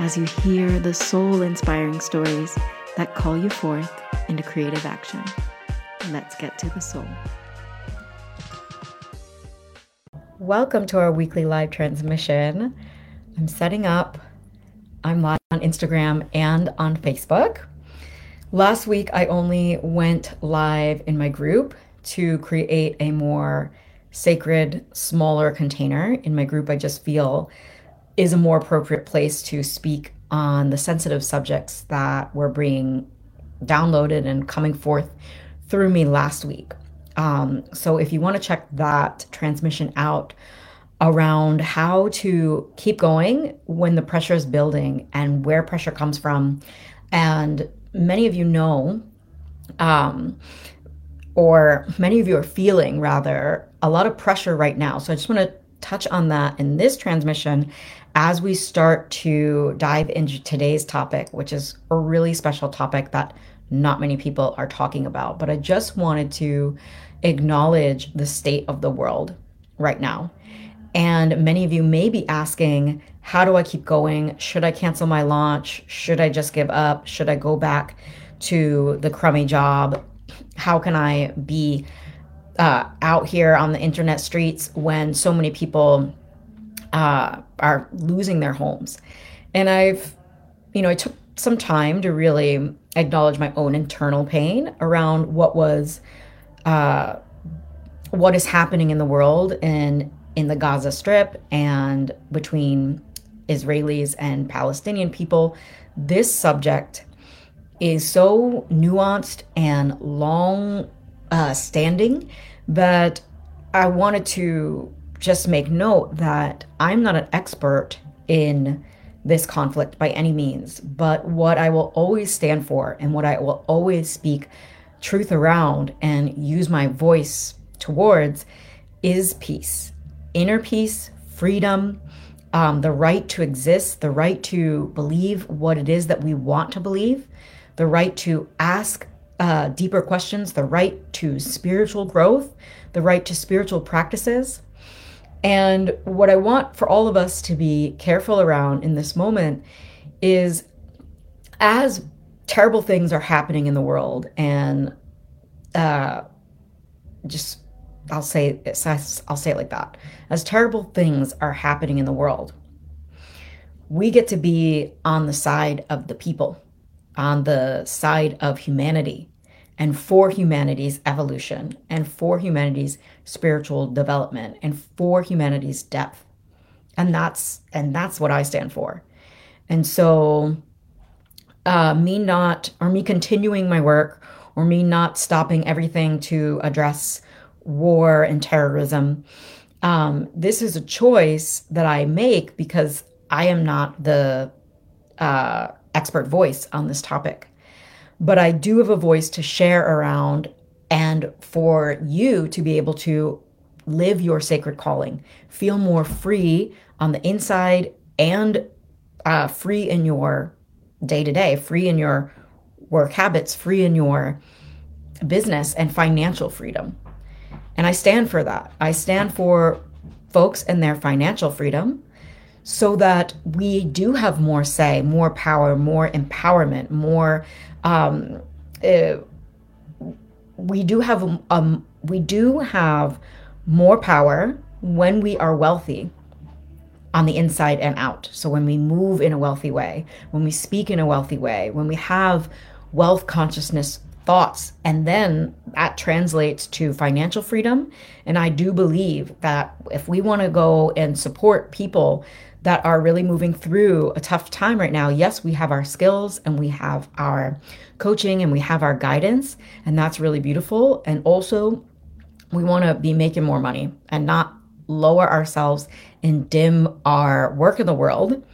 as you hear the soul inspiring stories that call you forth into creative action. Let's get to the soul. Welcome to our weekly live transmission. I'm setting up, I'm live on Instagram and on Facebook. Last week, I only went live in my group to create a more sacred, smaller container. In my group, I just feel is a more appropriate place to speak on the sensitive subjects that were being downloaded and coming forth through me last week. Um, so if you want to check that transmission out around how to keep going when the pressure is building and where pressure comes from, and many of you know, um, or many of you are feeling rather, a lot of pressure right now. So I just want to touch on that in this transmission as we start to dive into today's topic, which is a really special topic that not many people are talking about. But I just wanted to acknowledge the state of the world right now. And many of you may be asking, how do I keep going? Should I cancel my launch? Should I just give up? Should I go back to the crummy job? How can I be uh, out here on the internet streets when so many people uh, are losing their homes. And I've, you know, I took some time to really acknowledge my own internal pain around what was, uh, what is happening in the world and in the Gaza Strip and between Israelis and Palestinian people. This subject is so nuanced and long uh, standing that I wanted to just make note that I'm not an expert in this conflict by any means, but what I will always stand for and what I will always speak truth around and use my voice towards is peace, inner peace, freedom, um, the right to exist, the right to believe what it is that we want to believe, the right to ask uh, deeper questions, the right to spiritual growth, the right to spiritual practices. And what I want for all of us to be careful around in this moment is as terrible things are happening in the world and uh, just I'll say I'll say it like that. As terrible things are happening in the world, we get to be on the side of the people, on the side of humanity, and for humanity's evolution and for humanity's spiritual development and for humanity's depth. And that's and that's what i stand for. And so uh, me not or me continuing my work or me not stopping everything to address war and terrorism um, this is a choice that i make because i am not the uh, expert voice on this topic but I do have a voice to share around and for you to be able to live your sacred calling, feel more free on the inside and uh, free in your day to day, free in your work habits, free in your business and financial freedom. And I stand for that. I stand for folks and their financial freedom so that we do have more say, more power, more empowerment, more um, uh, we do have um, we do have more power when we are wealthy on the inside and out. So when we move in a wealthy way, when we speak in a wealthy way, when we have wealth consciousness thoughts. And then that translates to financial freedom. And I do believe that if we want to go and support people that are really moving through a tough time right now, yes, we have our skills and we have our coaching and we have our guidance. And that's really beautiful. And also, we want to be making more money and not lower ourselves and dim our work in the world.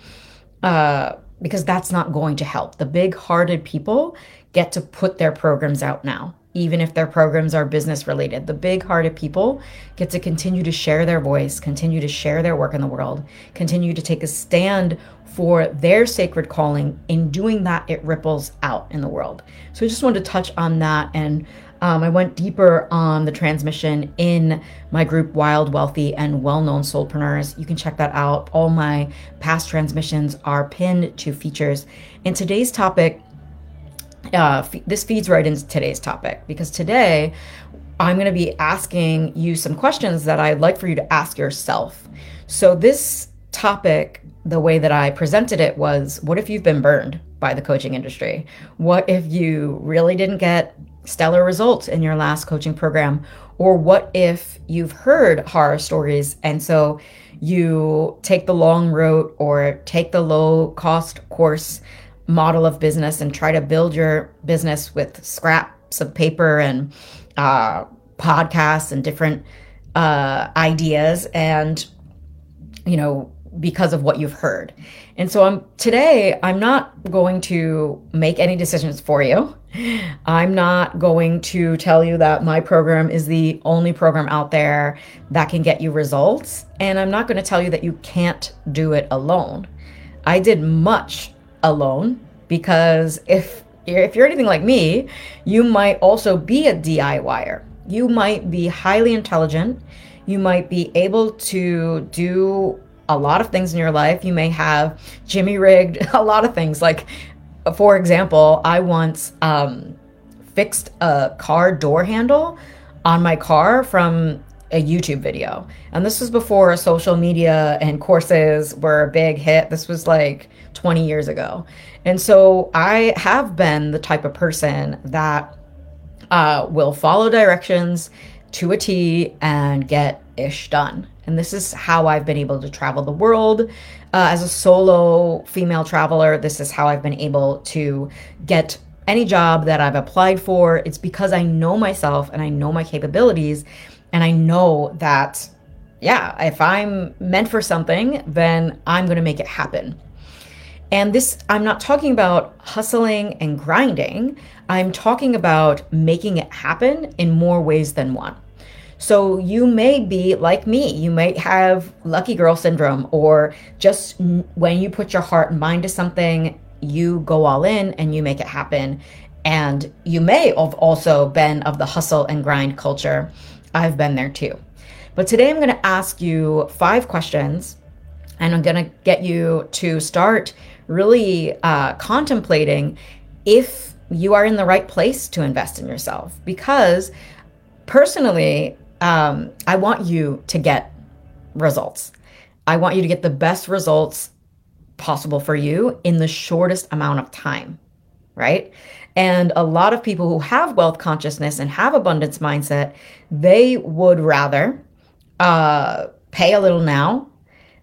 Uh, because that's not going to help. The big hearted people get to put their programs out now, even if their programs are business related. The big hearted people get to continue to share their voice, continue to share their work in the world, continue to take a stand for their sacred calling. In doing that, it ripples out in the world. So I just wanted to touch on that and um, I went deeper on the transmission in my group, Wild, Wealthy, and Well Known Soulpreneurs. You can check that out. All my past transmissions are pinned to features. In today's topic, uh, f- this feeds right into today's topic because today I'm going to be asking you some questions that I'd like for you to ask yourself. So, this topic, the way that I presented it was what if you've been burned by the coaching industry? What if you really didn't get stellar results in your last coaching program? Or what if you've heard horror stories and so you take the long route or take the low cost course model of business and try to build your business with scraps of paper and uh, podcasts and different uh, ideas and you know because of what you've heard and so i'm today i'm not going to make any decisions for you I'm not going to tell you that my program is the only program out there that can get you results. And I'm not going to tell you that you can't do it alone. I did much alone because if if you're anything like me, you might also be a DIYer. You might be highly intelligent. You might be able to do a lot of things in your life. You may have Jimmy rigged a lot of things. Like for example, I once um, fixed a car door handle on my car from a YouTube video. And this was before social media and courses were a big hit. This was like 20 years ago. And so I have been the type of person that uh, will follow directions to a T and get ish done. And this is how I've been able to travel the world. Uh, as a solo female traveler, this is how I've been able to get any job that I've applied for. It's because I know myself and I know my capabilities. And I know that, yeah, if I'm meant for something, then I'm going to make it happen. And this, I'm not talking about hustling and grinding. I'm talking about making it happen in more ways than one. So you may be like me, you might have lucky girl syndrome, or just when you put your heart and mind to something, you go all in and you make it happen. And you may have also been of the hustle and grind culture. I've been there too. But today I'm going to ask you five questions and I'm going to get you to start really uh, contemplating if you are in the right place to invest in yourself. Because personally, um, I want you to get results. I want you to get the best results possible for you in the shortest amount of time, right? And a lot of people who have wealth consciousness and have abundance mindset, they would rather uh, pay a little now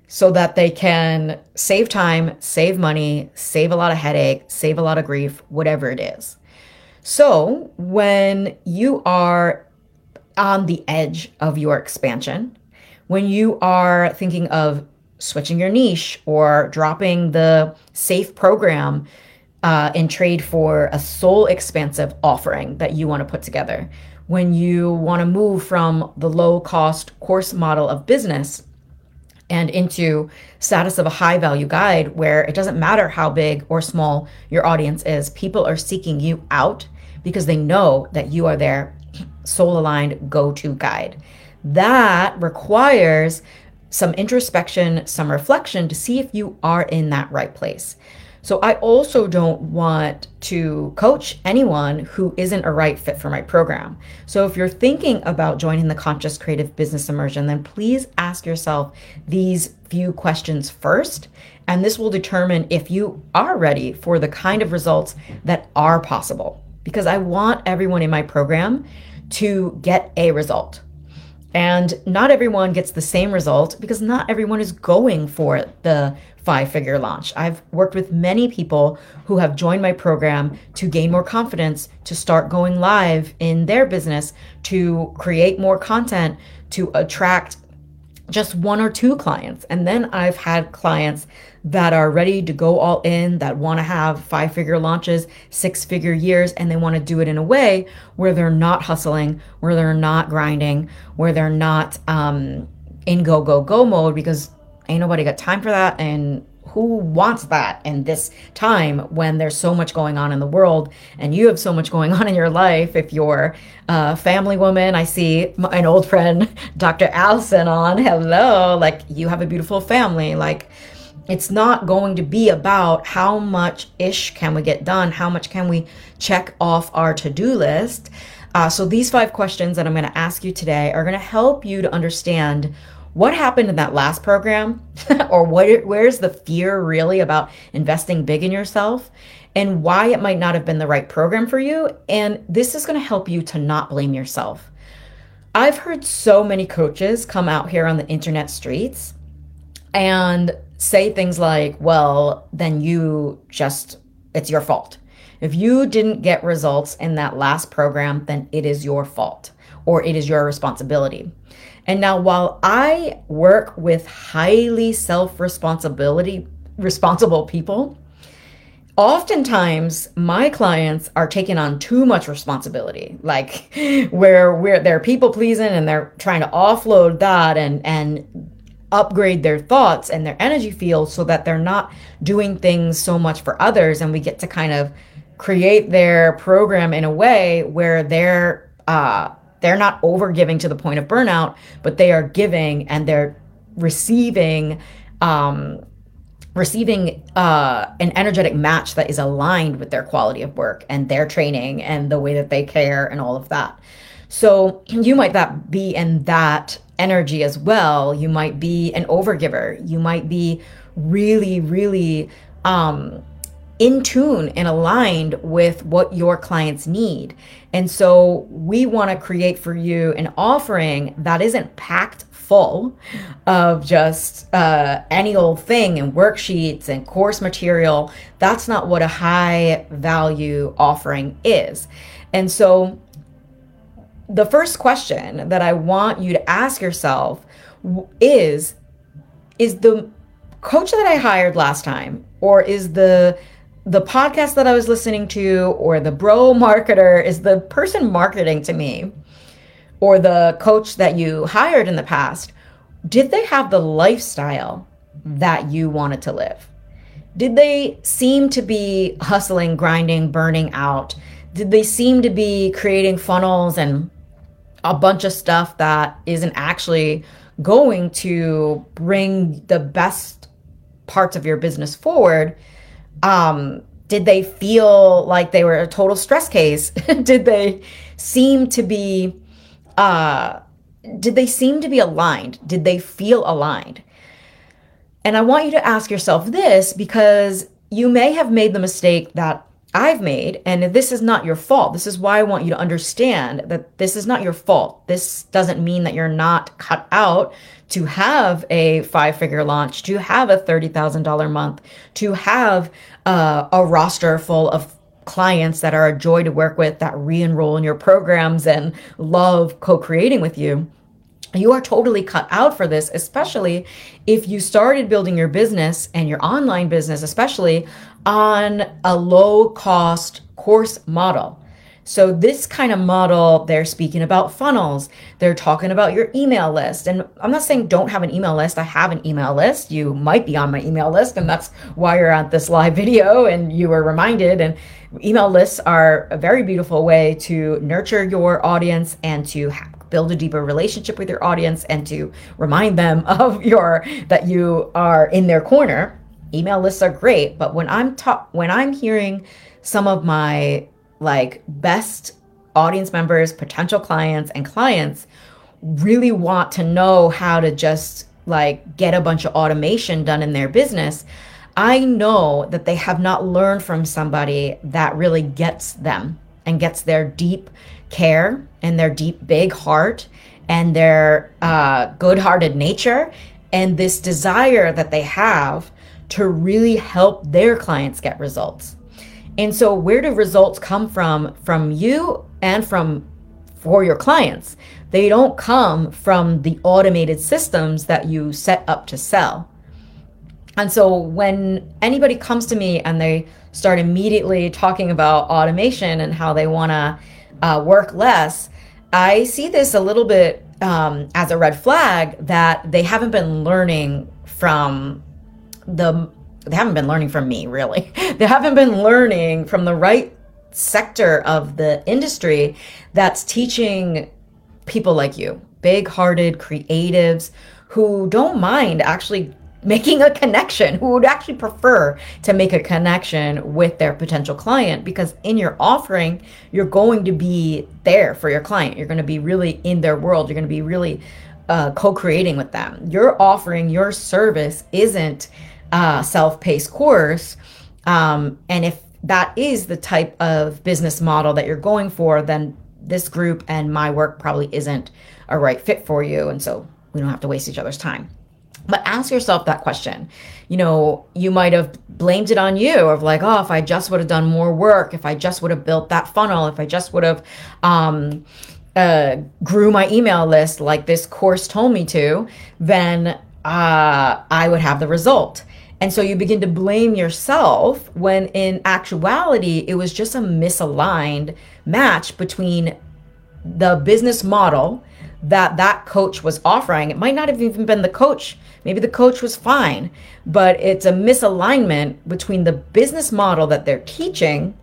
so that they can save time, save money, save a lot of headache, save a lot of grief, whatever it is. So when you are on the edge of your expansion, when you are thinking of switching your niche or dropping the safe program uh, in trade for a soul expansive offering that you want to put together, when you want to move from the low cost course model of business and into status of a high value guide where it doesn't matter how big or small your audience is people are seeking you out because they know that you are their soul aligned go to guide. That requires some introspection, some reflection to see if you are in that right place. So, I also don't want to coach anyone who isn't a right fit for my program. So, if you're thinking about joining the Conscious Creative Business Immersion, then please ask yourself these few questions first. And this will determine if you are ready for the kind of results that are possible because I want everyone in my program to get a result. And not everyone gets the same result because not everyone is going for the five figure launch. I've worked with many people who have joined my program to gain more confidence, to start going live in their business, to create more content, to attract just one or two clients. And then I've had clients that are ready to go all in, that want to have five figure launches, six figure years, and they want to do it in a way where they're not hustling, where they're not grinding, where they're not um, in go, go, go mode because ain't nobody got time for that. And who wants that in this time when there's so much going on in the world and you have so much going on in your life? If you're a family woman i see an old friend dr allison on. Hello. Like you have a beautiful family. Like it's not going to be about how much ish can we get done how much can we check off our to-do list. Uh, so these five questions that i'm going to ask you today are going to help you to understand what happened in that last program? Or what where's the fear really about investing big in yourself? And why it might not have been the right program for you? And this is going to help you to not blame yourself. I've heard so many coaches come out here on the internet streets and say things like well then you just it's your fault if you didn't get results in that last program then it is your fault or it is your responsibility. And now, while I work with highly self responsibility, responsible people, oftentimes my clients are taking on too much responsibility like where we're they're people pleasing and they're trying to offload that and and upgrade their thoughts and their energy field so that they're not doing things so much for others. And we get to kind of create their program in a way where they're uh they're not over giving to the point of burnout, but they are giving and they're receiving um, receiving uh, an energetic match that is aligned with their quality of work and their training and the way that they care and all of that. So you might that be in that energy as well. You might be an overgiver. You might be really, really um, in tune and aligned with what your clients need. And so we want to create for you an offering that isn't packed full of just uh, any old thing and worksheets and course material. That's not what a high value offering is. And so the first question that I want you to ask yourself is is the coach that I hired last time or is the the podcast that I was listening to or the bro marketer is the person marketing to me or the coach that you hired in the past, did they have the lifestyle that you wanted to live? Did they seem to be hustling, grinding, burning out? Did they seem to be creating funnels and a bunch of stuff that isn't actually going to bring the best parts of your business forward? Um, did they feel like they were a total stress case? did they seem to be uh, did they seem to be aligned? Did they feel aligned? And I want you to ask yourself this because you may have made the mistake that I've made, and this is not your fault. This is why I want you to understand that this is not your fault. This doesn't mean that you're not cut out to have a five figure launch, to have a $30,000 month, to have uh, a roster full of clients that are a joy to work with, that re enroll in your programs and love co creating with you you are totally cut out for this, especially if you started building your business and your online business, especially on a low cost course model. So, this kind of model, they're speaking about funnels, they're talking about your email list. And I'm not saying don't have an email list. I have an email list. You might be on my email list, and that's why you're at this live video and you were reminded. And email lists are a very beautiful way to nurture your audience and to build a deeper relationship with your audience and to remind them of your that you are in their corner email lists are great but when i'm ta- when i'm hearing some of my like best audience members potential clients and clients really want to know how to just like get a bunch of automation done in their business i know that they have not learned from somebody that really gets them and gets their deep care and their deep, big heart and their uh, good hearted nature and this desire that they have to really help their clients get results. And so, where do results come from? From you and from for your clients. They don't come from the automated systems that you set up to sell. And so, when anybody comes to me and they start immediately talking about automation and how they want to uh, work less, I see this a little bit um, as a red flag that they haven't been learning from the they haven't been learning from me really they haven't been learning from the right sector of the industry that's teaching people like you big-hearted creatives who don't mind actually making a connection, who would actually prefer to make a connection with their potential client because in your offering, you're going to be there for your client. You're going to be really in their world. You're going to be really uh, co creating with them. Your offering, your service isn't a self paced course. Um, and if that is the type of business model that you're going for, then this group and my work probably isn't a right fit for you. And so we don't have to waste each other's time. But ask yourself that question. You know, you might have blamed it on you of like, oh, if I just would have done more work, if I just would have built that funnel, if I just would have um, uh, grew my email list like this course told me to, then uh, I would have the result. And so you begin to blame yourself when in actuality, it was just a misaligned match between the business model that that coach was offering. It might not have even been the coach Maybe the coach was fine, but it's a misalignment between the business model that they're teaching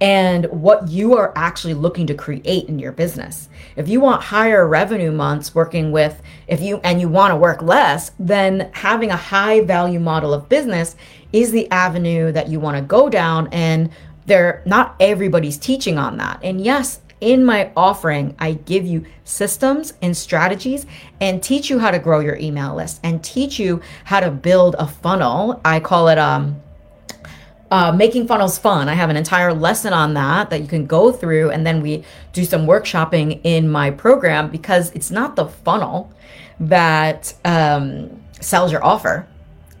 and what you are actually looking to create in your business. If you want higher revenue months working with if you and you want to work less, then having a high value model of business is the avenue that you want to go down and there not everybody's teaching on that. And yes, in my offering, I give you systems and strategies and teach you how to grow your email list and teach you how to build a funnel. I call it um, uh, making funnels fun. I have an entire lesson on that that you can go through, and then we do some workshopping in my program because it's not the funnel that um, sells your offer.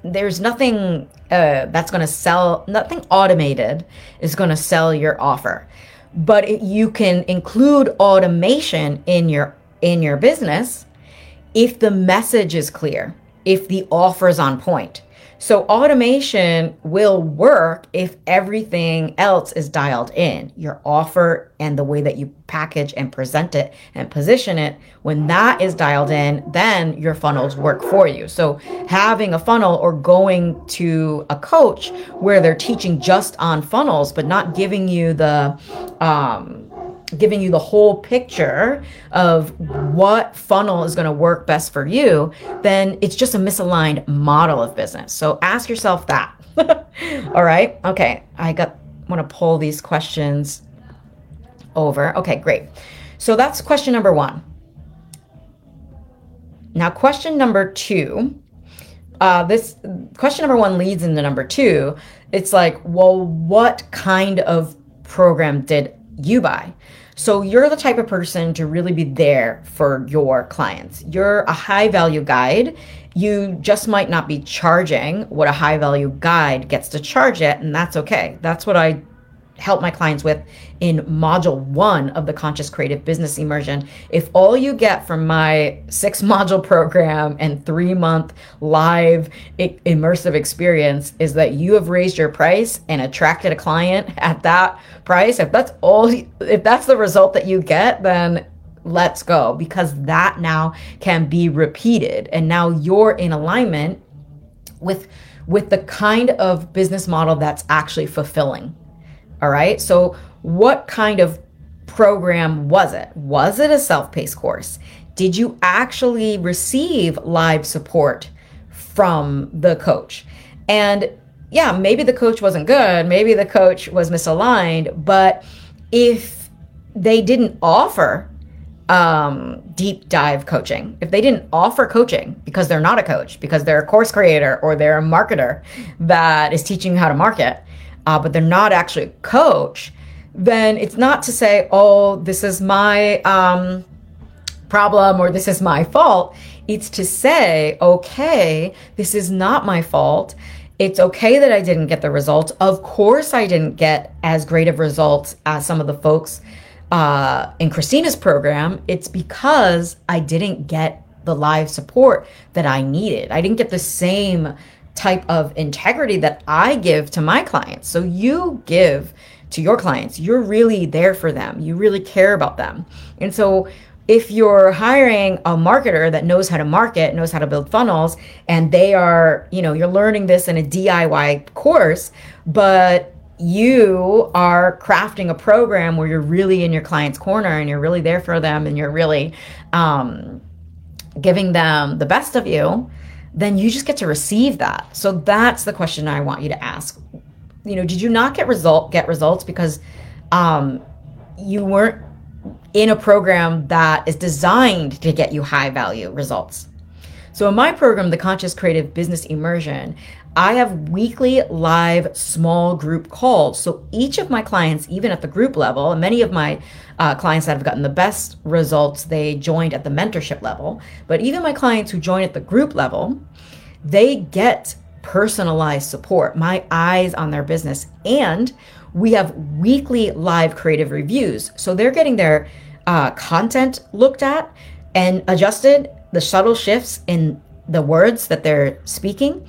There's nothing uh, that's going to sell, nothing automated is going to sell your offer but it, you can include automation in your in your business if the message is clear if the offer is on point so automation will work if everything else is dialed in. Your offer and the way that you package and present it and position it, when that is dialed in, then your funnels work for you. So having a funnel or going to a coach where they're teaching just on funnels, but not giving you the um, giving you the whole picture of what funnel is going to work best for you, then it's just a misaligned model of business. So ask yourself that. All right. Okay. I got want to pull these questions over. Okay, great. So that's question number 1. Now, question number 2 uh, this question number one leads into number two. It's like, well, what kind of program did you buy? So you're the type of person to really be there for your clients. You're a high value guide. You just might not be charging what a high value guide gets to charge it, and that's okay. That's what I help my clients with in module one of the conscious creative business immersion. If all you get from my six module program and three month live immersive experience is that you have raised your price and attracted a client at that price, if that's all, if that's the result that you get, then let's go because that now can be repeated. And now you're in alignment with with the kind of business model that's actually fulfilling all right. So, what kind of program was it? Was it a self paced course? Did you actually receive live support from the coach? And yeah, maybe the coach wasn't good. Maybe the coach was misaligned. But if they didn't offer um, deep dive coaching, if they didn't offer coaching because they're not a coach, because they're a course creator or they're a marketer that is teaching how to market, uh, but they're not actually a coach, then it's not to say, oh, this is my um, problem or this is my fault. It's to say, okay, this is not my fault. It's okay that I didn't get the results. Of course, I didn't get as great of results as some of the folks uh, in Christina's program. It's because I didn't get the live support that I needed. I didn't get the same type of integrity that I give to my clients. So you give to your clients. You're really there for them. You really care about them. And so if you're hiring a marketer that knows how to market, knows how to build funnels, and they are, you know, you're learning this in a DIY course, but you are crafting a program where you're really in your client's corner and you're really there for them and you're really um, giving them the best of you, then you just get to receive that. So that's the question I want you to ask. You know, did you not get result get results because um, you weren't in a program that is designed to get you high value results? So in my program, the Conscious Creative Business Immersion, I have weekly live small group calls. So each of my clients, even at the group level, and many of my uh, clients that have gotten the best results, they joined at the mentorship level. But even my clients who join at the group level, they get personalized support, my eyes on their business. And we have weekly live creative reviews. So they're getting their uh, content looked at and adjusted, the subtle shifts in the words that they're speaking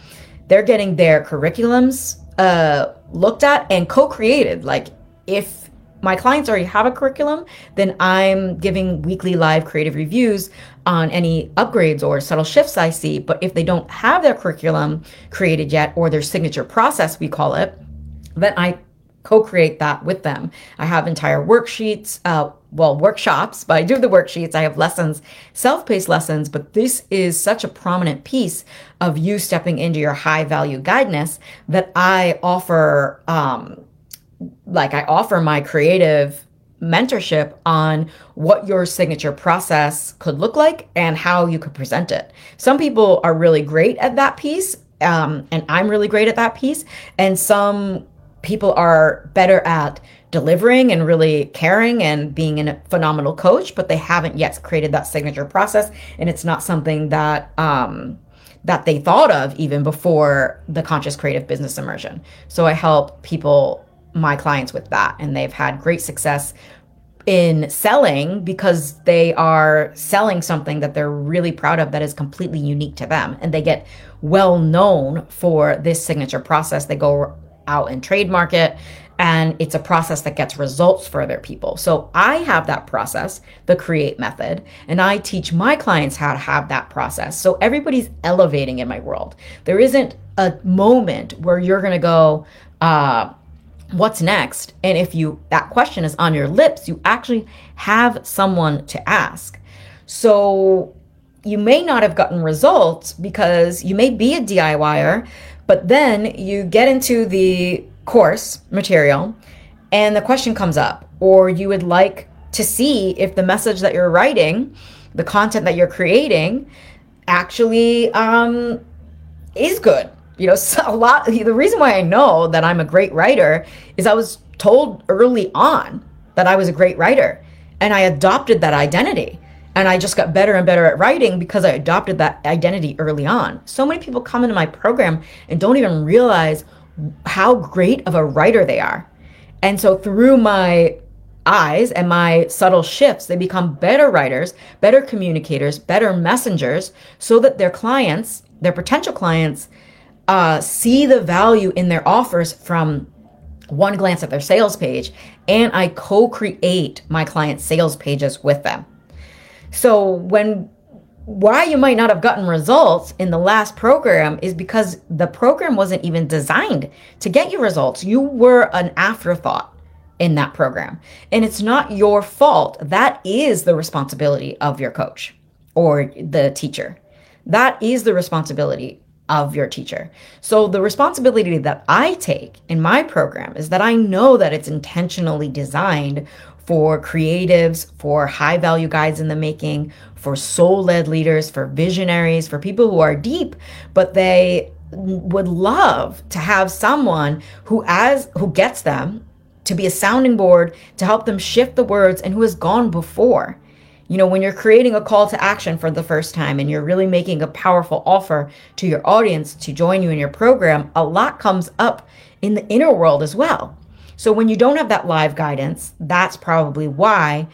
they're getting their curriculums uh, looked at and co-created. Like if my clients already have a curriculum, then I'm giving weekly live creative reviews on any upgrades or subtle shifts I see. But if they don't have their curriculum created yet or their signature process, we call it, then I co-create that with them. I have entire worksheets, uh, well, workshops, but I do the worksheets. I have lessons, self-paced lessons, but this is such a prominent piece of you stepping into your high value guidance that I offer, um, like I offer my creative mentorship on what your signature process could look like and how you could present it. Some people are really great at that piece. Um, and I'm really great at that piece. And some people are better at delivering and really caring and being a phenomenal coach, but they haven't yet created that signature process, and it's not something that um, that they thought of even before the conscious creative business immersion. So I help people, my clients, with that, and they've had great success in selling because they are selling something that they're really proud of that is completely unique to them and they get well known for this signature process they go out and trademark it. And it's a process that gets results for other people. So I have that process, the create method, and I teach my clients how to have that process. So everybody's elevating in my world. There isn't a moment where you're going to go, uh, what's next? And if you, that question is on your lips, you actually have someone to ask. So you may not have gotten results because you may be a DIYer but then you get into the course material and the question comes up, or you would like to see if the message that you're writing, the content that you're creating, actually um, is good. You know, so a lot. The reason why I know that I'm a great writer is I was told early on that I was a great writer, and I adopted that identity. And I just got better and better at writing because I adopted that identity early on. So many people come into my program and don't even realize how great of a writer they are. And so through my eyes and my subtle shifts, they become better writers, better communicators, better messengers, so that their clients, their potential clients, uh, see the value in their offers from one glance at their sales page. And I co create my client sales pages with them. So when why you might not have gotten results in the last program is because the program wasn't even designed to get you results. You were an afterthought in that program. And it's not your fault. That is the responsibility of your coach or the teacher. That is the responsibility of your teacher. So the responsibility that I take in my program is that I know that it's intentionally designed for creatives, for high value guides in the making, for soul led leaders, for visionaries, for people who are deep, but they would love to have someone who as who gets them to be a sounding board to help them shift the words and who has gone before. You know, when you're creating a call to action for the first time and you're really making a powerful offer to your audience to join you in your program, a lot comes up in the inner world as well. So when you don't have that live guidance, that's probably why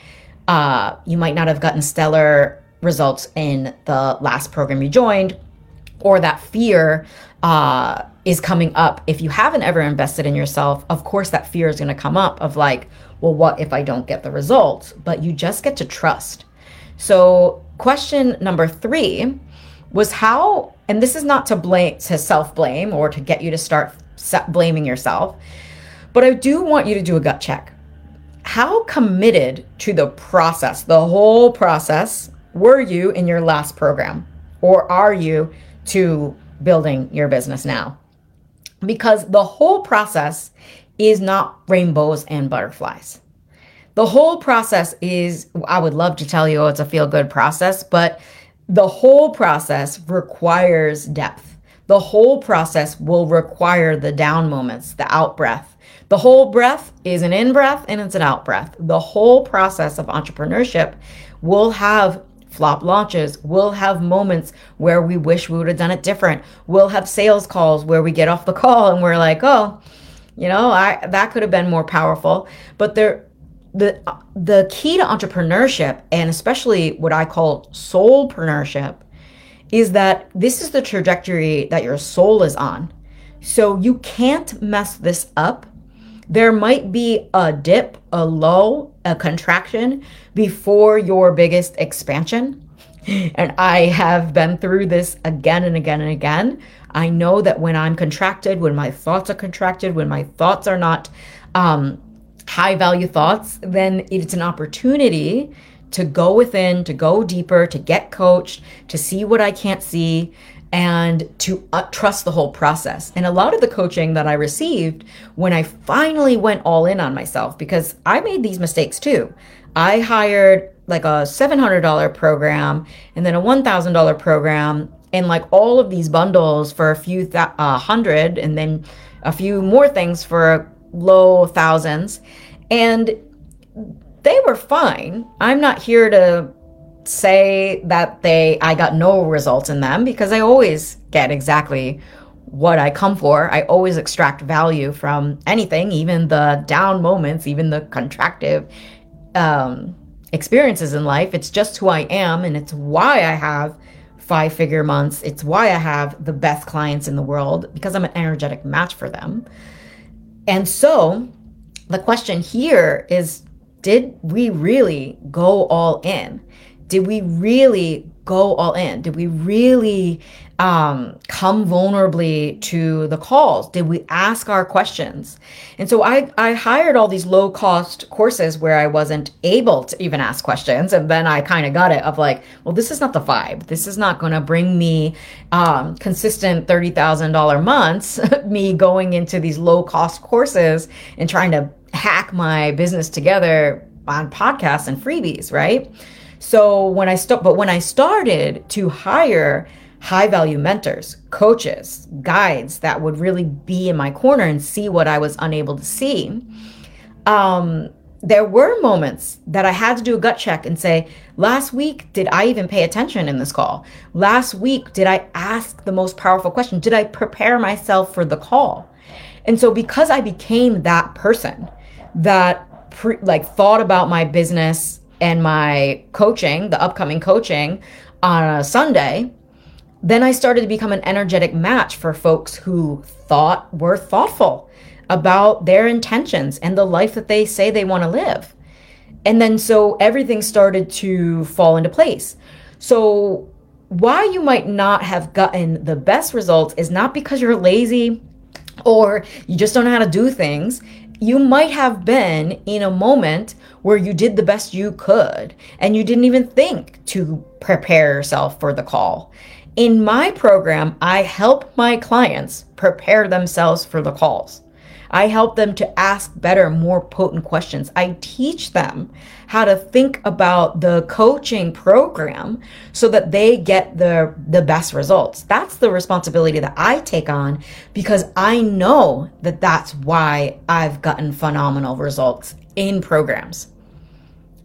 uh, you might not have gotten stellar results in the last program you joined, or that fear uh, is coming up. If you haven't ever invested in yourself, of course, that fear is going to come up of like, well, what if I don't get the results? But you just get to trust. So, question number three was how, and this is not to blame, to self blame or to get you to start blaming yourself, but I do want you to do a gut check. How committed to the process, the whole process, were you in your last program? Or are you to building your business now? Because the whole process is not rainbows and butterflies. The whole process is, I would love to tell you it's a feel good process, but the whole process requires depth. The whole process will require the down moments, the out breath. The whole breath is an in breath and it's an out breath. The whole process of entrepreneurship will have flop launches. We'll have moments where we wish we would have done it different. We'll have sales calls where we get off the call and we're like, oh, you know, I that could have been more powerful. But there the the key to entrepreneurship and especially what I call soulpreneurship is that this is the trajectory that your soul is on. So you can't mess this up there might be a dip, a low, a contraction before your biggest expansion. And I have been through this again and again and again. I know that when I'm contracted, when my thoughts are contracted, when my thoughts are not um, high value thoughts, then it's an opportunity to go within, to go deeper, to get coached, to see what I can't see, and to uh, trust the whole process. And a lot of the coaching that I received when I finally went all in on myself, because I made these mistakes too. I hired like a $700 program and then a $1,000 program and like all of these bundles for a few th- uh, hundred and then a few more things for low thousands. And they were fine. I'm not here to say that they I got no results in them because I always get exactly what I come for. I always extract value from anything, even the down moments, even the contractive um, experiences in life. It's just who I am, and it's why I have five figure months. It's why I have the best clients in the world because I'm an energetic match for them. And so the question here is did we really go all in? did we really go all in? Did we really um, come vulnerably to the calls? Did we ask our questions? And so I, I hired all these low cost courses where I wasn't able to even ask questions. And then I kind of got it of like, well, this is not the vibe. This is not going to bring me um, consistent $30,000 months, me going into these low cost courses and trying to hack my business together on podcasts and freebies, right? So when I start, but when I started to hire high value mentors, coaches, guides that would really be in my corner and see what I was unable to see, um, there were moments that I had to do a gut check and say, last week, did I even pay attention in this call? Last week, did I ask the most powerful question? Did I prepare myself for the call? And so because I became that person that pre- like thought about my business and my coaching, the upcoming coaching on a Sunday, then I started to become an energetic match for folks who thought were thoughtful about their intentions and the life that they say they want to live. And then so everything started to fall into place. So, why you might not have gotten the best results is not because you're lazy or you just don't know how to do things you might have been in a moment where you did the best you could and you didn't even think to prepare yourself for the call. In my program, I help my clients prepare themselves for the calls. I help them to ask better, more potent questions. I teach them how to think about the coaching program so that they get the, the best results. That's the responsibility that I take on because I know that that's why I've gotten phenomenal results in programs.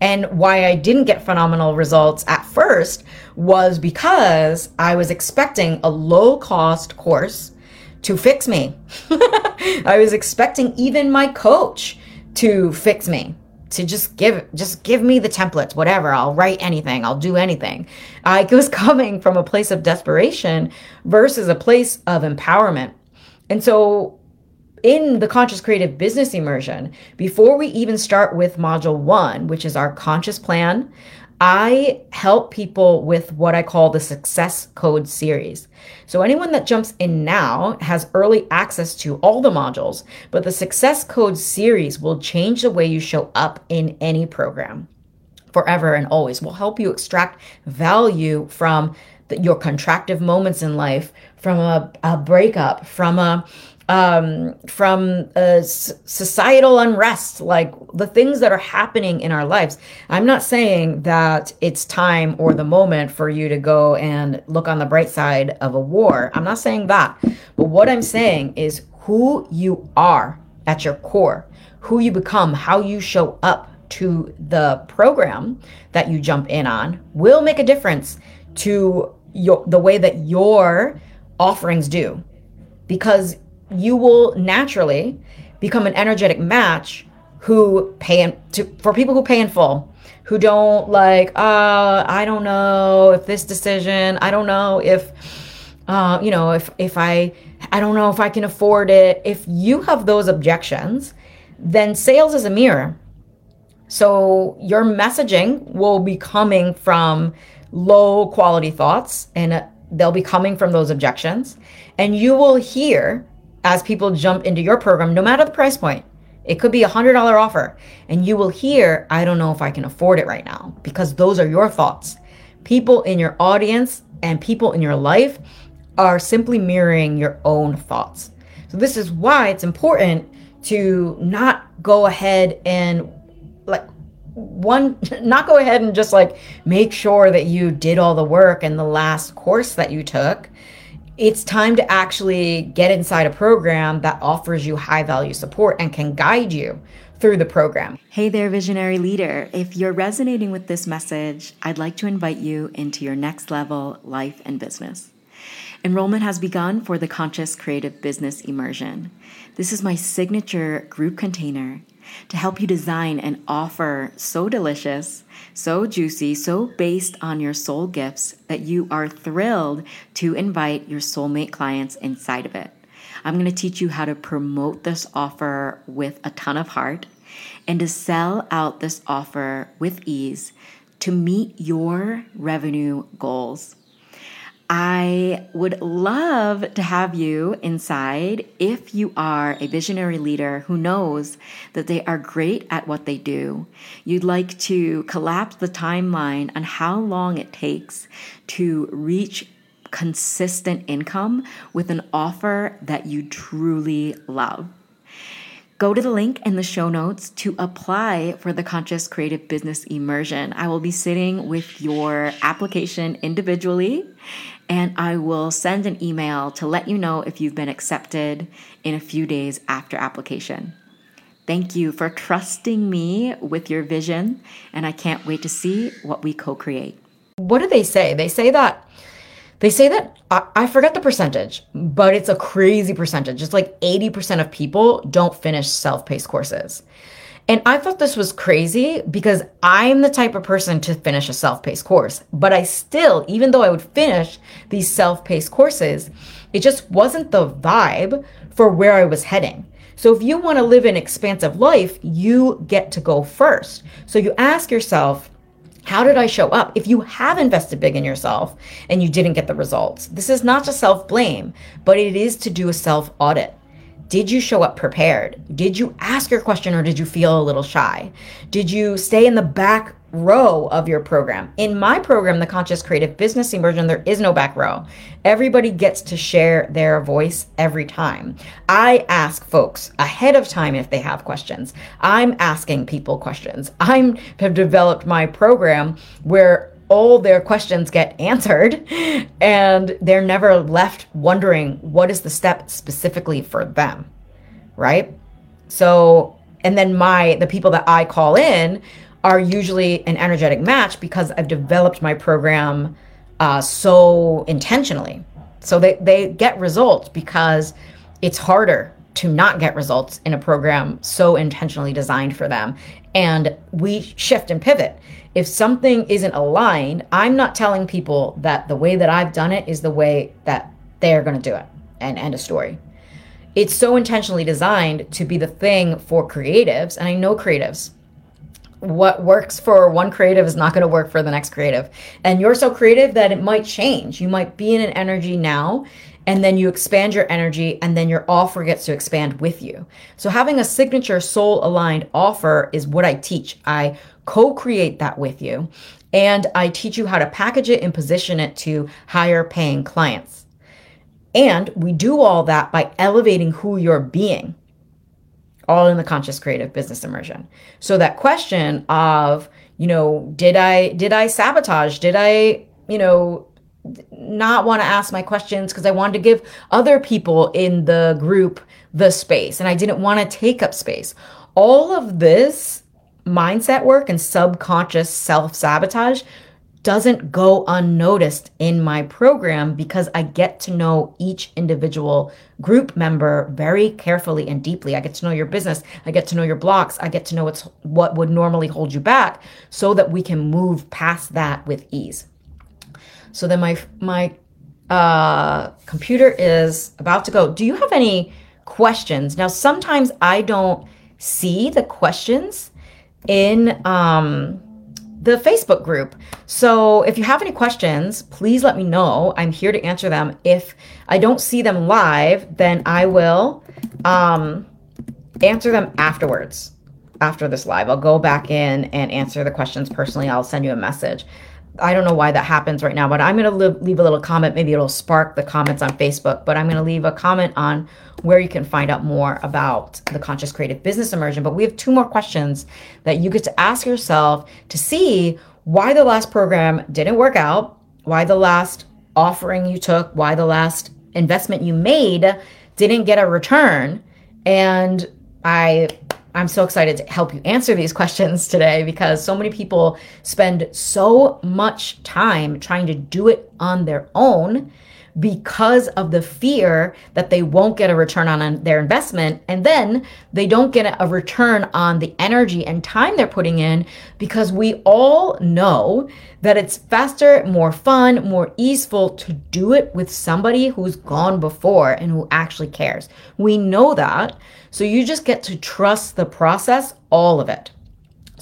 And why I didn't get phenomenal results at first was because I was expecting a low cost course to fix me. I was expecting even my coach to fix me to just give just give me the templates whatever. I'll write anything. I'll do anything. I was coming from a place of desperation versus a place of empowerment. And so in the conscious creative business immersion, before we even start with module one, which is our conscious plan, I help people with what I call the success code series. So anyone that jumps in now has early access to all the modules, but the success code series will change the way you show up in any program forever and always. Will help you extract value from the, your contractive moments in life, from a, a breakup, from a um, from uh, societal unrest, like the things that are happening in our lives. I'm not saying that it's time or the moment for you to go and look on the bright side of a war. I'm not saying that. But what I'm saying is who you are at your core, who you become, how you show up to the program that you jump in on will make a difference to your, the way that your offerings do because you will naturally become an energetic match who pay in, to for people who pay in full who don't like uh i don't know if this decision i don't know if uh you know if if i i don't know if i can afford it. If you have those objections then sales is a mirror. So your messaging will be coming from low quality thoughts and they'll be coming from those objections. And you will hear as people jump into your program, no matter the price point. It could be a $100 offer, and you will hear, I don't know if I can afford it right now, because those are your thoughts. People in your audience and people in your life are simply mirroring your own thoughts. So, this is why it's important to not go ahead and like one not go ahead and just like make sure that you did all the work in the last course that you took it's time to actually get inside a program that offers you high value support and can guide you through the program. Hey there, visionary leader. If you're resonating with this message, I'd like to invite you into your next level life and business. Enrollment has begun for the Conscious Creative Business Immersion. This is my signature group container to help you design an offer so delicious, so juicy, so based on your soul gifts that you are thrilled to invite your soulmate clients inside of it. I'm going to teach you how to promote this offer with a ton of heart and to sell out this offer with ease to meet your revenue goals. I would love to have you inside if you are a visionary leader who knows that they are great at what they do. You'd like to collapse the timeline on how long it takes to reach consistent income with an offer that you truly love. Go to the link in the show notes to apply for the Conscious Creative Business Immersion. I will be sitting with your application individually and I will send an email to let you know if you've been accepted in a few days after application. Thank you for trusting me with your vision, and I can't wait to see what we co create. What do they say? They say that. They say that I, I forget the percentage, but it's a crazy percentage. It's like 80% of people don't finish self paced courses. And I thought this was crazy because I'm the type of person to finish a self paced course. But I still, even though I would finish these self paced courses, it just wasn't the vibe for where I was heading. So if you want to live an expansive life, you get to go first. So you ask yourself, how did I show up? If you have invested big in yourself and you didn't get the results, this is not to self blame, but it is to do a self audit. Did you show up prepared? Did you ask your question or did you feel a little shy? Did you stay in the back row of your program. In my program, the Conscious Creative Business Immersion, there is no back row. Everybody gets to share their voice every time. I ask folks ahead of time if they have questions. I'm asking people questions. I'm have developed my program where all their questions get answered and they're never left wondering what is the step specifically for them. Right? So, and then my the people that I call in are usually an energetic match because I've developed my program uh, so intentionally. So they, they get results because it's harder to not get results in a program so intentionally designed for them. And we shift and pivot. If something isn't aligned, I'm not telling people that the way that I've done it is the way that they're going to do it and end a story. It's so intentionally designed to be the thing for creatives. And I know creatives what works for one creative is not going to work for the next creative. And you're so creative that it might change. You might be in an energy now and then you expand your energy and then your offer gets to expand with you. So having a signature soul aligned offer is what I teach. I co-create that with you and I teach you how to package it and position it to higher paying clients. And we do all that by elevating who you're being all in the conscious creative business immersion. So that question of, you know, did I did I sabotage? Did I, you know, not want to ask my questions because I wanted to give other people in the group the space and I didn't want to take up space. All of this mindset work and subconscious self sabotage doesn't go unnoticed in my program because I get to know each individual group member very carefully and deeply. I get to know your business, I get to know your blocks, I get to know what's what would normally hold you back so that we can move past that with ease. So then my my uh, computer is about to go. Do you have any questions? Now sometimes I don't see the questions in um the Facebook group. So if you have any questions, please let me know. I'm here to answer them. If I don't see them live, then I will um, answer them afterwards. After this live, I'll go back in and answer the questions personally. I'll send you a message. I don't know why that happens right now, but I'm going to leave a little comment. Maybe it'll spark the comments on Facebook, but I'm going to leave a comment on where you can find out more about the Conscious Creative Business Immersion. But we have two more questions that you get to ask yourself to see why the last program didn't work out, why the last offering you took, why the last investment you made didn't get a return. And I I'm so excited to help you answer these questions today because so many people spend so much time trying to do it on their own because of the fear that they won't get a return on their investment. And then they don't get a return on the energy and time they're putting in because we all know that it's faster, more fun, more easeful to do it with somebody who's gone before and who actually cares. We know that. So you just get to trust the process, all of it.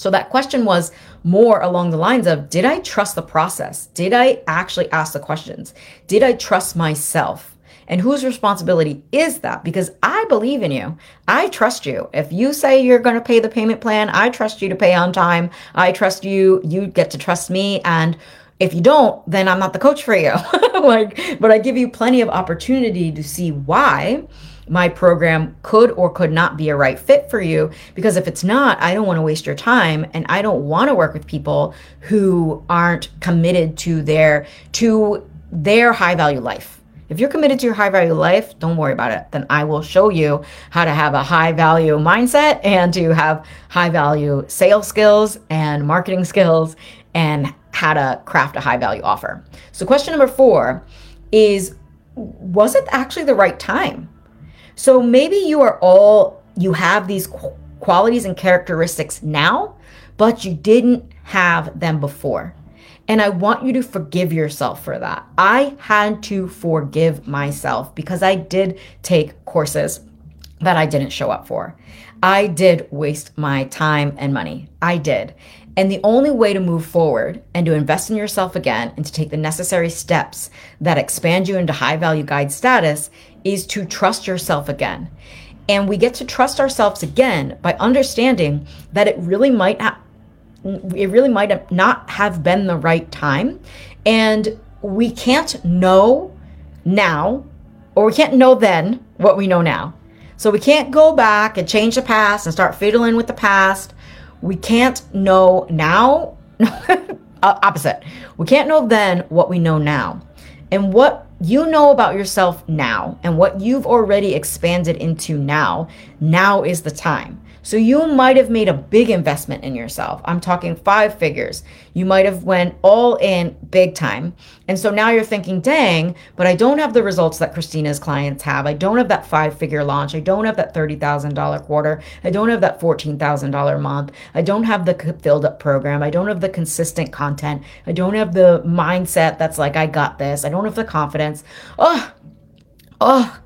So that question was more along the lines of Did I trust the process? Did I actually ask the questions? Did I trust myself? And whose responsibility is that? Because I believe in you. I trust you. If you say you're going to pay the payment plan, I trust you to pay on time. I trust you. You get to trust me. And if you don't, then I'm not the coach for you. like, but I give you plenty of opportunity to see why my program could or could not be a right fit for you. Because if it's not, I don't want to waste your time and I don't want to work with people who aren't committed to their to their high value life. If you're committed to your high value life, don't worry about it. Then I will show you how to have a high value mindset and to have high value sales skills and marketing skills and how to craft a high value offer. So, question number four is Was it actually the right time? So maybe you are all, you have these qualities and characteristics now, but you didn't have them before. And I want you to forgive yourself for that. I had to forgive myself because I did take courses that I didn't show up for. I did waste my time and money. I did. And the only way to move forward and to invest in yourself again and to take the necessary steps that expand you into high value guide status is to trust yourself again. And we get to trust ourselves again by understanding that it really might not it really might not have been the right time. And we can't know now, or we can't know then what we know now. So we can't go back and change the past and start fiddling with the past. We can't know now. Uh, opposite. We can't know then what we know now. And what you know about yourself now and what you've already expanded into now, now is the time. So you might have made a big investment in yourself. I'm talking five figures. You might have went all in big time. And so now you're thinking, "Dang, but I don't have the results that Christina's clients have. I don't have that five-figure launch. I don't have that $30,000 quarter. I don't have that $14,000 month. I don't have the filled up program. I don't have the consistent content. I don't have the mindset that's like I got this. I don't have the confidence." Oh, oh,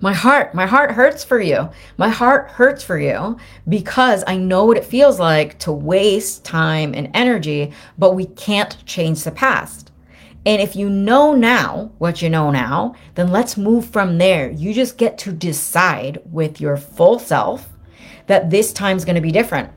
my heart, my heart hurts for you. My heart hurts for you because I know what it feels like to waste time and energy, but we can't change the past. And if you know now what you know now, then let's move from there. You just get to decide with your full self that this time's going to be different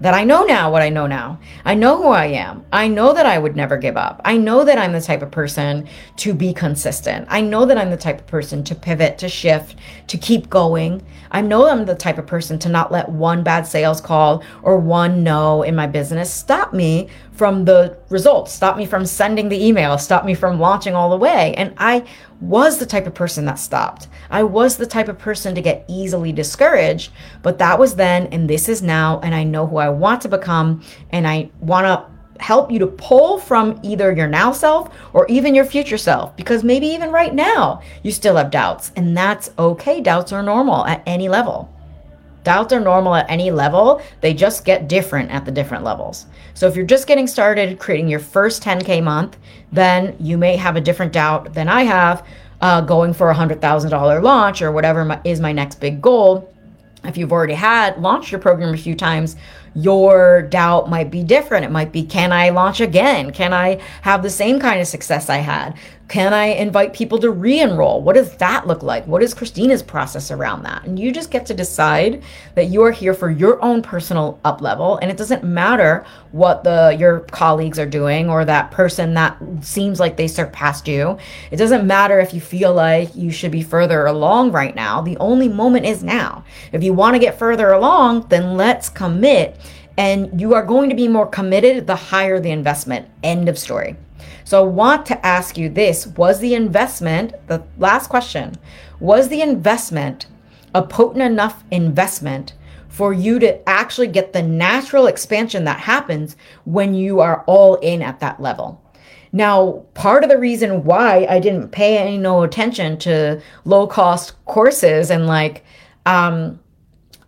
that I know now what I know now. I know who I am. I know that I would never give up. I know that I'm the type of person to be consistent. I know that I'm the type of person to pivot, to shift, to keep going. I know I'm the type of person to not let one bad sales call or one no in my business stop me from the results, stop me from sending the email, stop me from launching all the way. And I was the type of person that stopped. I was the type of person to get easily discouraged, but that was then and this is now. And I know who I want to become. And I want to help you to pull from either your now self or even your future self because maybe even right now you still have doubts. And that's okay. Doubts are normal at any level. Doubts are normal at any level, they just get different at the different levels. So if you're just getting started creating your first 10K month, then you may have a different doubt than I have uh, going for a $100,000 launch or whatever my, is my next big goal. If you've already had launched your program a few times, your doubt might be different. It might be, can I launch again? Can I have the same kind of success I had? Can I invite people to re enroll? What does that look like? What is Christina's process around that? And you just get to decide that you are here for your own personal up level. And it doesn't matter what the your colleagues are doing or that person that seems like they surpassed you. It doesn't matter if you feel like you should be further along right now. The only moment is now. If you want to get further along, then let's commit. And you are going to be more committed the higher the investment. End of story. So I want to ask you this Was the investment, the last question, was the investment a potent enough investment for you to actually get the natural expansion that happens when you are all in at that level? Now, part of the reason why I didn't pay any no attention to low cost courses and like um,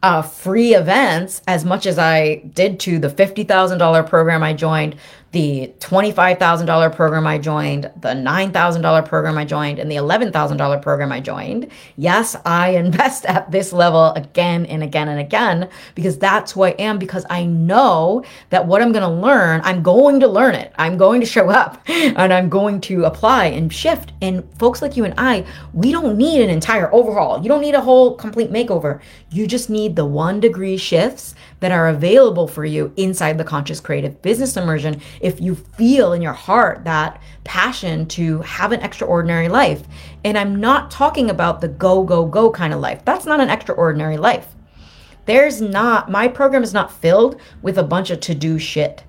uh, free events as much as I did to the $50,000 program I joined, the $25,000 program I joined, the $9,000 program I joined, and the $11,000 program I joined. Yes, I invest at this level again and again and again because that's who I am because I know that what I'm going to learn, I'm going to learn it. I'm going to show up and I'm going to apply and shift. And folks like you and I, we don't need an entire overhaul. You don't need a whole complete makeover. You just need the one degree shifts that are available for you inside the conscious creative business immersion if you feel in your heart that passion to have an extraordinary life. And I'm not talking about the go, go, go kind of life. That's not an extraordinary life. There's not, my program is not filled with a bunch of to do shit.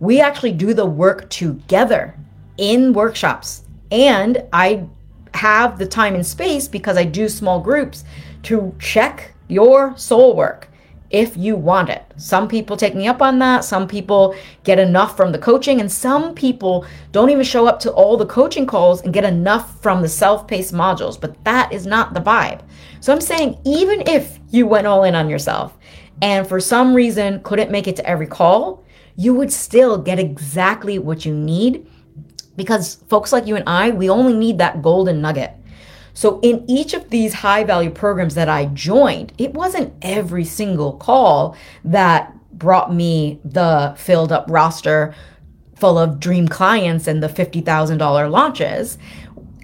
We actually do the work together in workshops. And I have the time and space because I do small groups to check your soul work if you want it. Some people take me up on that. Some people get enough from the coaching, and some people don't even show up to all the coaching calls and get enough from the self paced modules. But that is not the vibe. So I'm saying, even if you went all in on yourself and for some reason couldn't make it to every call, you would still get exactly what you need because folks like you and I, we only need that golden nugget. So in each of these high value programs that I joined, it wasn't every single call that brought me the filled up roster full of dream clients and the $50,000 launches.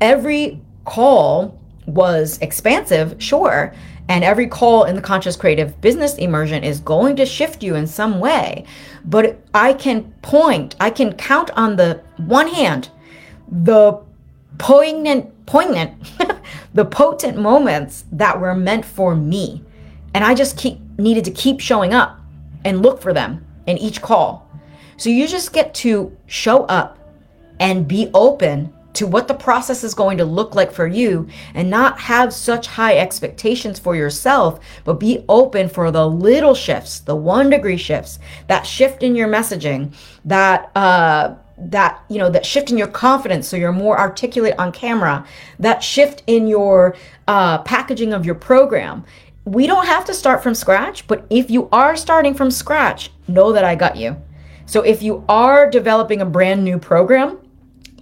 Every call was expansive, sure. And every call in the conscious creative business immersion is going to shift you in some way. But I can point, I can count on the one hand the poignant, poignant, the potent moments that were meant for me. And I just keep needed to keep showing up and look for them in each call. So you just get to show up and be open to what the process is going to look like for you and not have such high expectations for yourself, but be open for the little shifts, the one degree shifts, that shift in your messaging, that, uh, that you know that shift in your confidence so you're more articulate on camera that shift in your uh, packaging of your program. We don't have to start from scratch but if you are starting from scratch know that i got you. So if you are developing a brand new program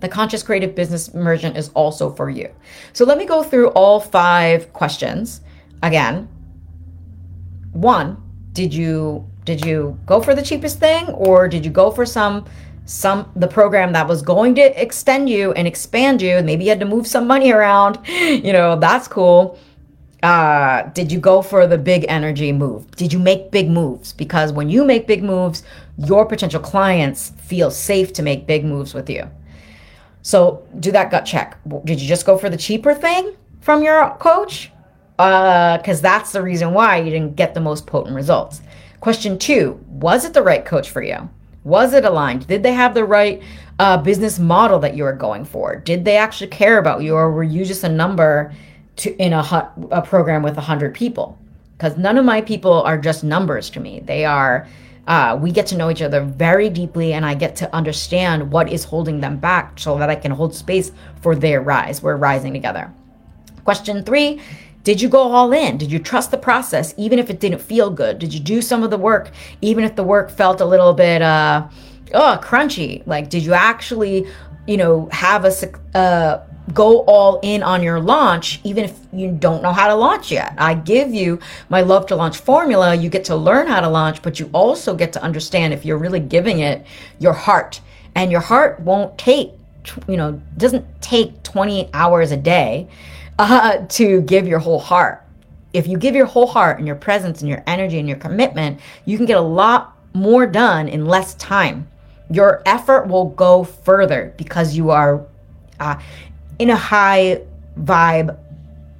the conscious creative business immersion is also for you. So let me go through all five questions. Again one did you did you go for the cheapest thing or did you go for some some the program that was going to extend you and expand you and maybe you had to move some money around you know that's cool. Uh, did you go for the big energy move? Did you make big moves? Because when you make big moves your potential clients feel safe to make big moves with you. So do that gut check. Did you just go for the cheaper thing from your coach? Because uh, that's the reason why you didn't get the most potent results. Question two was it the right coach for you was it aligned? Did they have the right uh, business model that you were going for? Did they actually care about you, or were you just a number to in a, a program with a hundred people? Because none of my people are just numbers to me. They are. Uh, we get to know each other very deeply, and I get to understand what is holding them back, so that I can hold space for their rise. We're rising together. Question three did you go all in? Did you trust the process even if it didn't feel good? Did you do some of the work even if the work felt a little bit uh oh crunchy? Like did you actually, you know, have a uh go all in on your launch even if you don't know how to launch yet. I give you my love to launch formula. You get to learn how to launch, but you also get to understand if you're really giving it your heart. And your heart won't take you know, doesn't take 20 hours a day uh, to give your whole heart. If you give your whole heart and your presence and your energy and your commitment, you can get a lot more done in less time. Your effort will go further because you are uh, in a high vibe.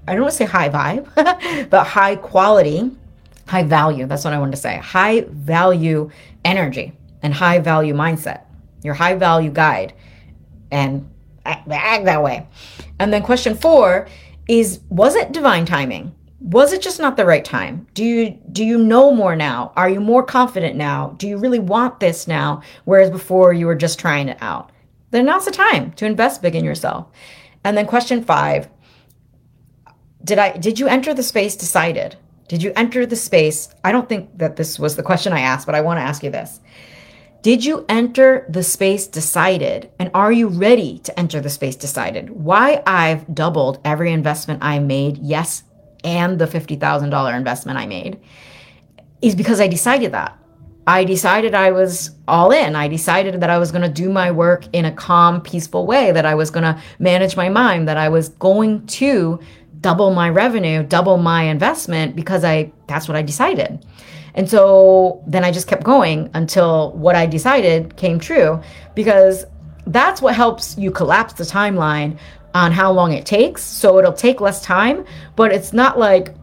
I don't want to say high vibe, but high quality, high value. That's what I wanted to say. High value energy and high value mindset. Your high value guide and act that way. And then question four is was it divine timing? Was it just not the right time? Do you do you know more now? Are you more confident now? Do you really want this now whereas before you were just trying it out? Then now's the time to invest big in yourself. And then question 5, did I did you enter the space decided? Did you enter the space? I don't think that this was the question I asked, but I want to ask you this. Did you enter the space decided? And are you ready to enter the space decided? Why I've doubled every investment I made, yes, and the $50,000 investment I made, is because I decided that. I decided I was all in. I decided that I was going to do my work in a calm, peaceful way, that I was going to manage my mind, that I was going to double my revenue, double my investment because I that's what I decided. And so then I just kept going until what I decided came true because that's what helps you collapse the timeline on how long it takes. So it'll take less time, but it's not like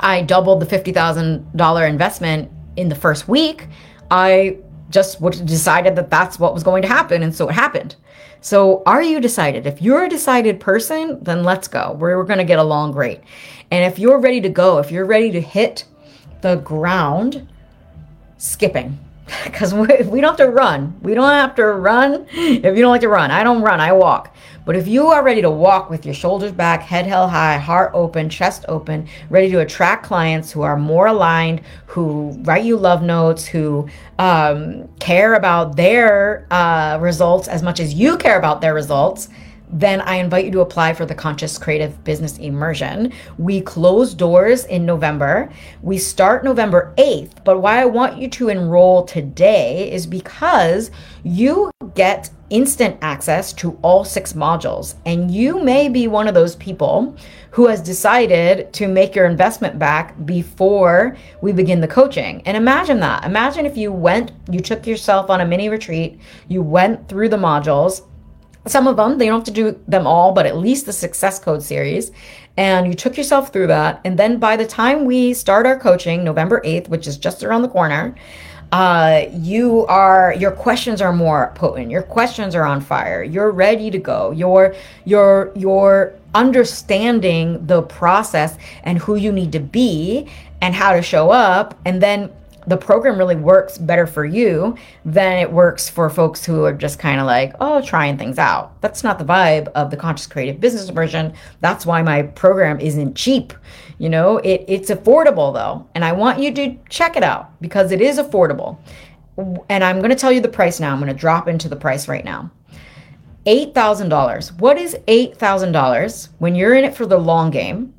I doubled the $50,000 investment in the first week. I just decided that that's what was going to happen. And so it happened. So are you decided? If you're a decided person, then let's go. We're, we're going to get along great. And if you're ready to go, if you're ready to hit the ground skipping because we, we don't have to run. We don't have to run if you don't like to run. I don't run, I walk. But if you are ready to walk with your shoulders back, head held high, heart open, chest open, ready to attract clients who are more aligned, who write you love notes, who um, care about their uh, results as much as you care about their results, then I invite you to apply for the Conscious Creative Business Immersion. We close doors in November. We start November 8th, but why I want you to enroll today is because you get instant access to all six modules. And you may be one of those people who has decided to make your investment back before we begin the coaching. And imagine that. Imagine if you went, you took yourself on a mini retreat, you went through the modules. Some of them, they don't have to do them all, but at least the success code series. And you took yourself through that. And then by the time we start our coaching, November 8th, which is just around the corner, uh, you are your questions are more potent your questions are on fire you're ready to go you're you're you're understanding the process and who you need to be and how to show up and then the program really works better for you than it works for folks who are just kind of like, oh, trying things out. That's not the vibe of the conscious creative business immersion. That's why my program isn't cheap. You know, it, it's affordable though. And I want you to check it out because it is affordable. And I'm going to tell you the price now. I'm going to drop into the price right now. $8,000. What is $8,000 when you're in it for the long game?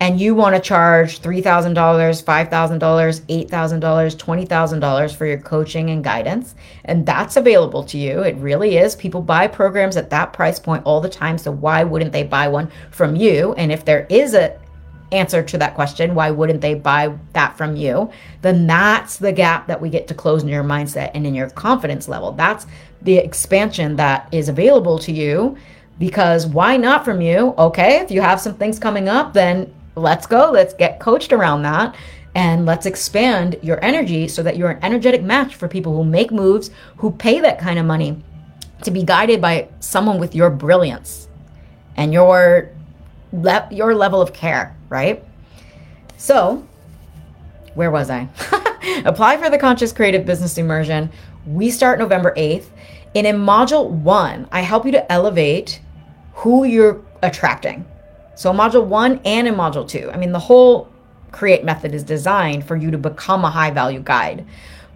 And you want to charge $3,000, $5,000, $8,000, $20,000 for your coaching and guidance, and that's available to you. It really is. People buy programs at that price point all the time, so why wouldn't they buy one from you? And if there is a answer to that question, why wouldn't they buy that from you? Then that's the gap that we get to close in your mindset and in your confidence level. That's the expansion that is available to you because why not from you? Okay, if you have some things coming up, then let's go. Let's get coached around that. And let's expand your energy so that you're an energetic match for people who make moves, who pay that kind of money to be guided by someone with your brilliance and your le- your level of care, right? So, where was I? Apply for the Conscious Creative Business Immersion. We start November 8th. And in module 1, I help you to elevate who you're attracting so module one and in module two. I mean, the whole create method is designed for you to become a high value guide.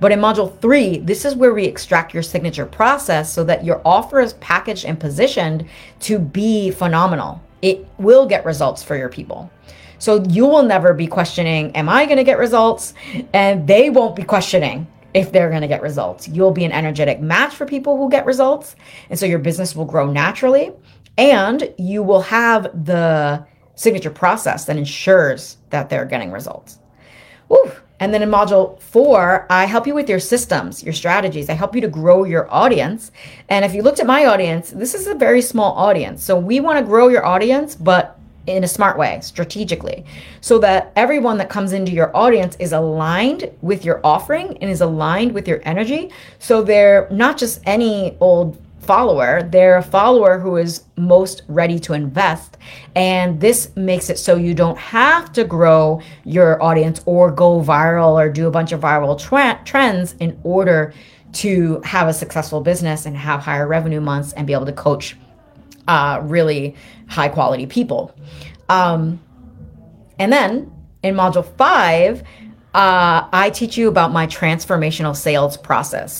But in module three, this is where we extract your signature process so that your offer is packaged and positioned to be phenomenal. It will get results for your people. So you will never be questioning, Am I going to get results? And they won't be questioning if they're going to get results. You'll be an energetic match for people who get results. And so your business will grow naturally and you will have the signature process that ensures that they're getting results. Woo. And then in module four, I help you with your systems, your strategies. I help you to grow your audience. And if you looked at my audience, this is a very small audience. So we want to grow your audience, but in a smart way, strategically, so that everyone that comes into your audience is aligned with your offering and is aligned with your energy. So they're not just any old follower, they're a follower who is most ready to invest. And this makes it so you don't have to grow your audience or go viral or do a bunch of viral tra- trends in order to have a successful business and have higher revenue months and be able to coach uh, really high quality people. Um, and then in module five, uh, I teach you about my transformational sales process.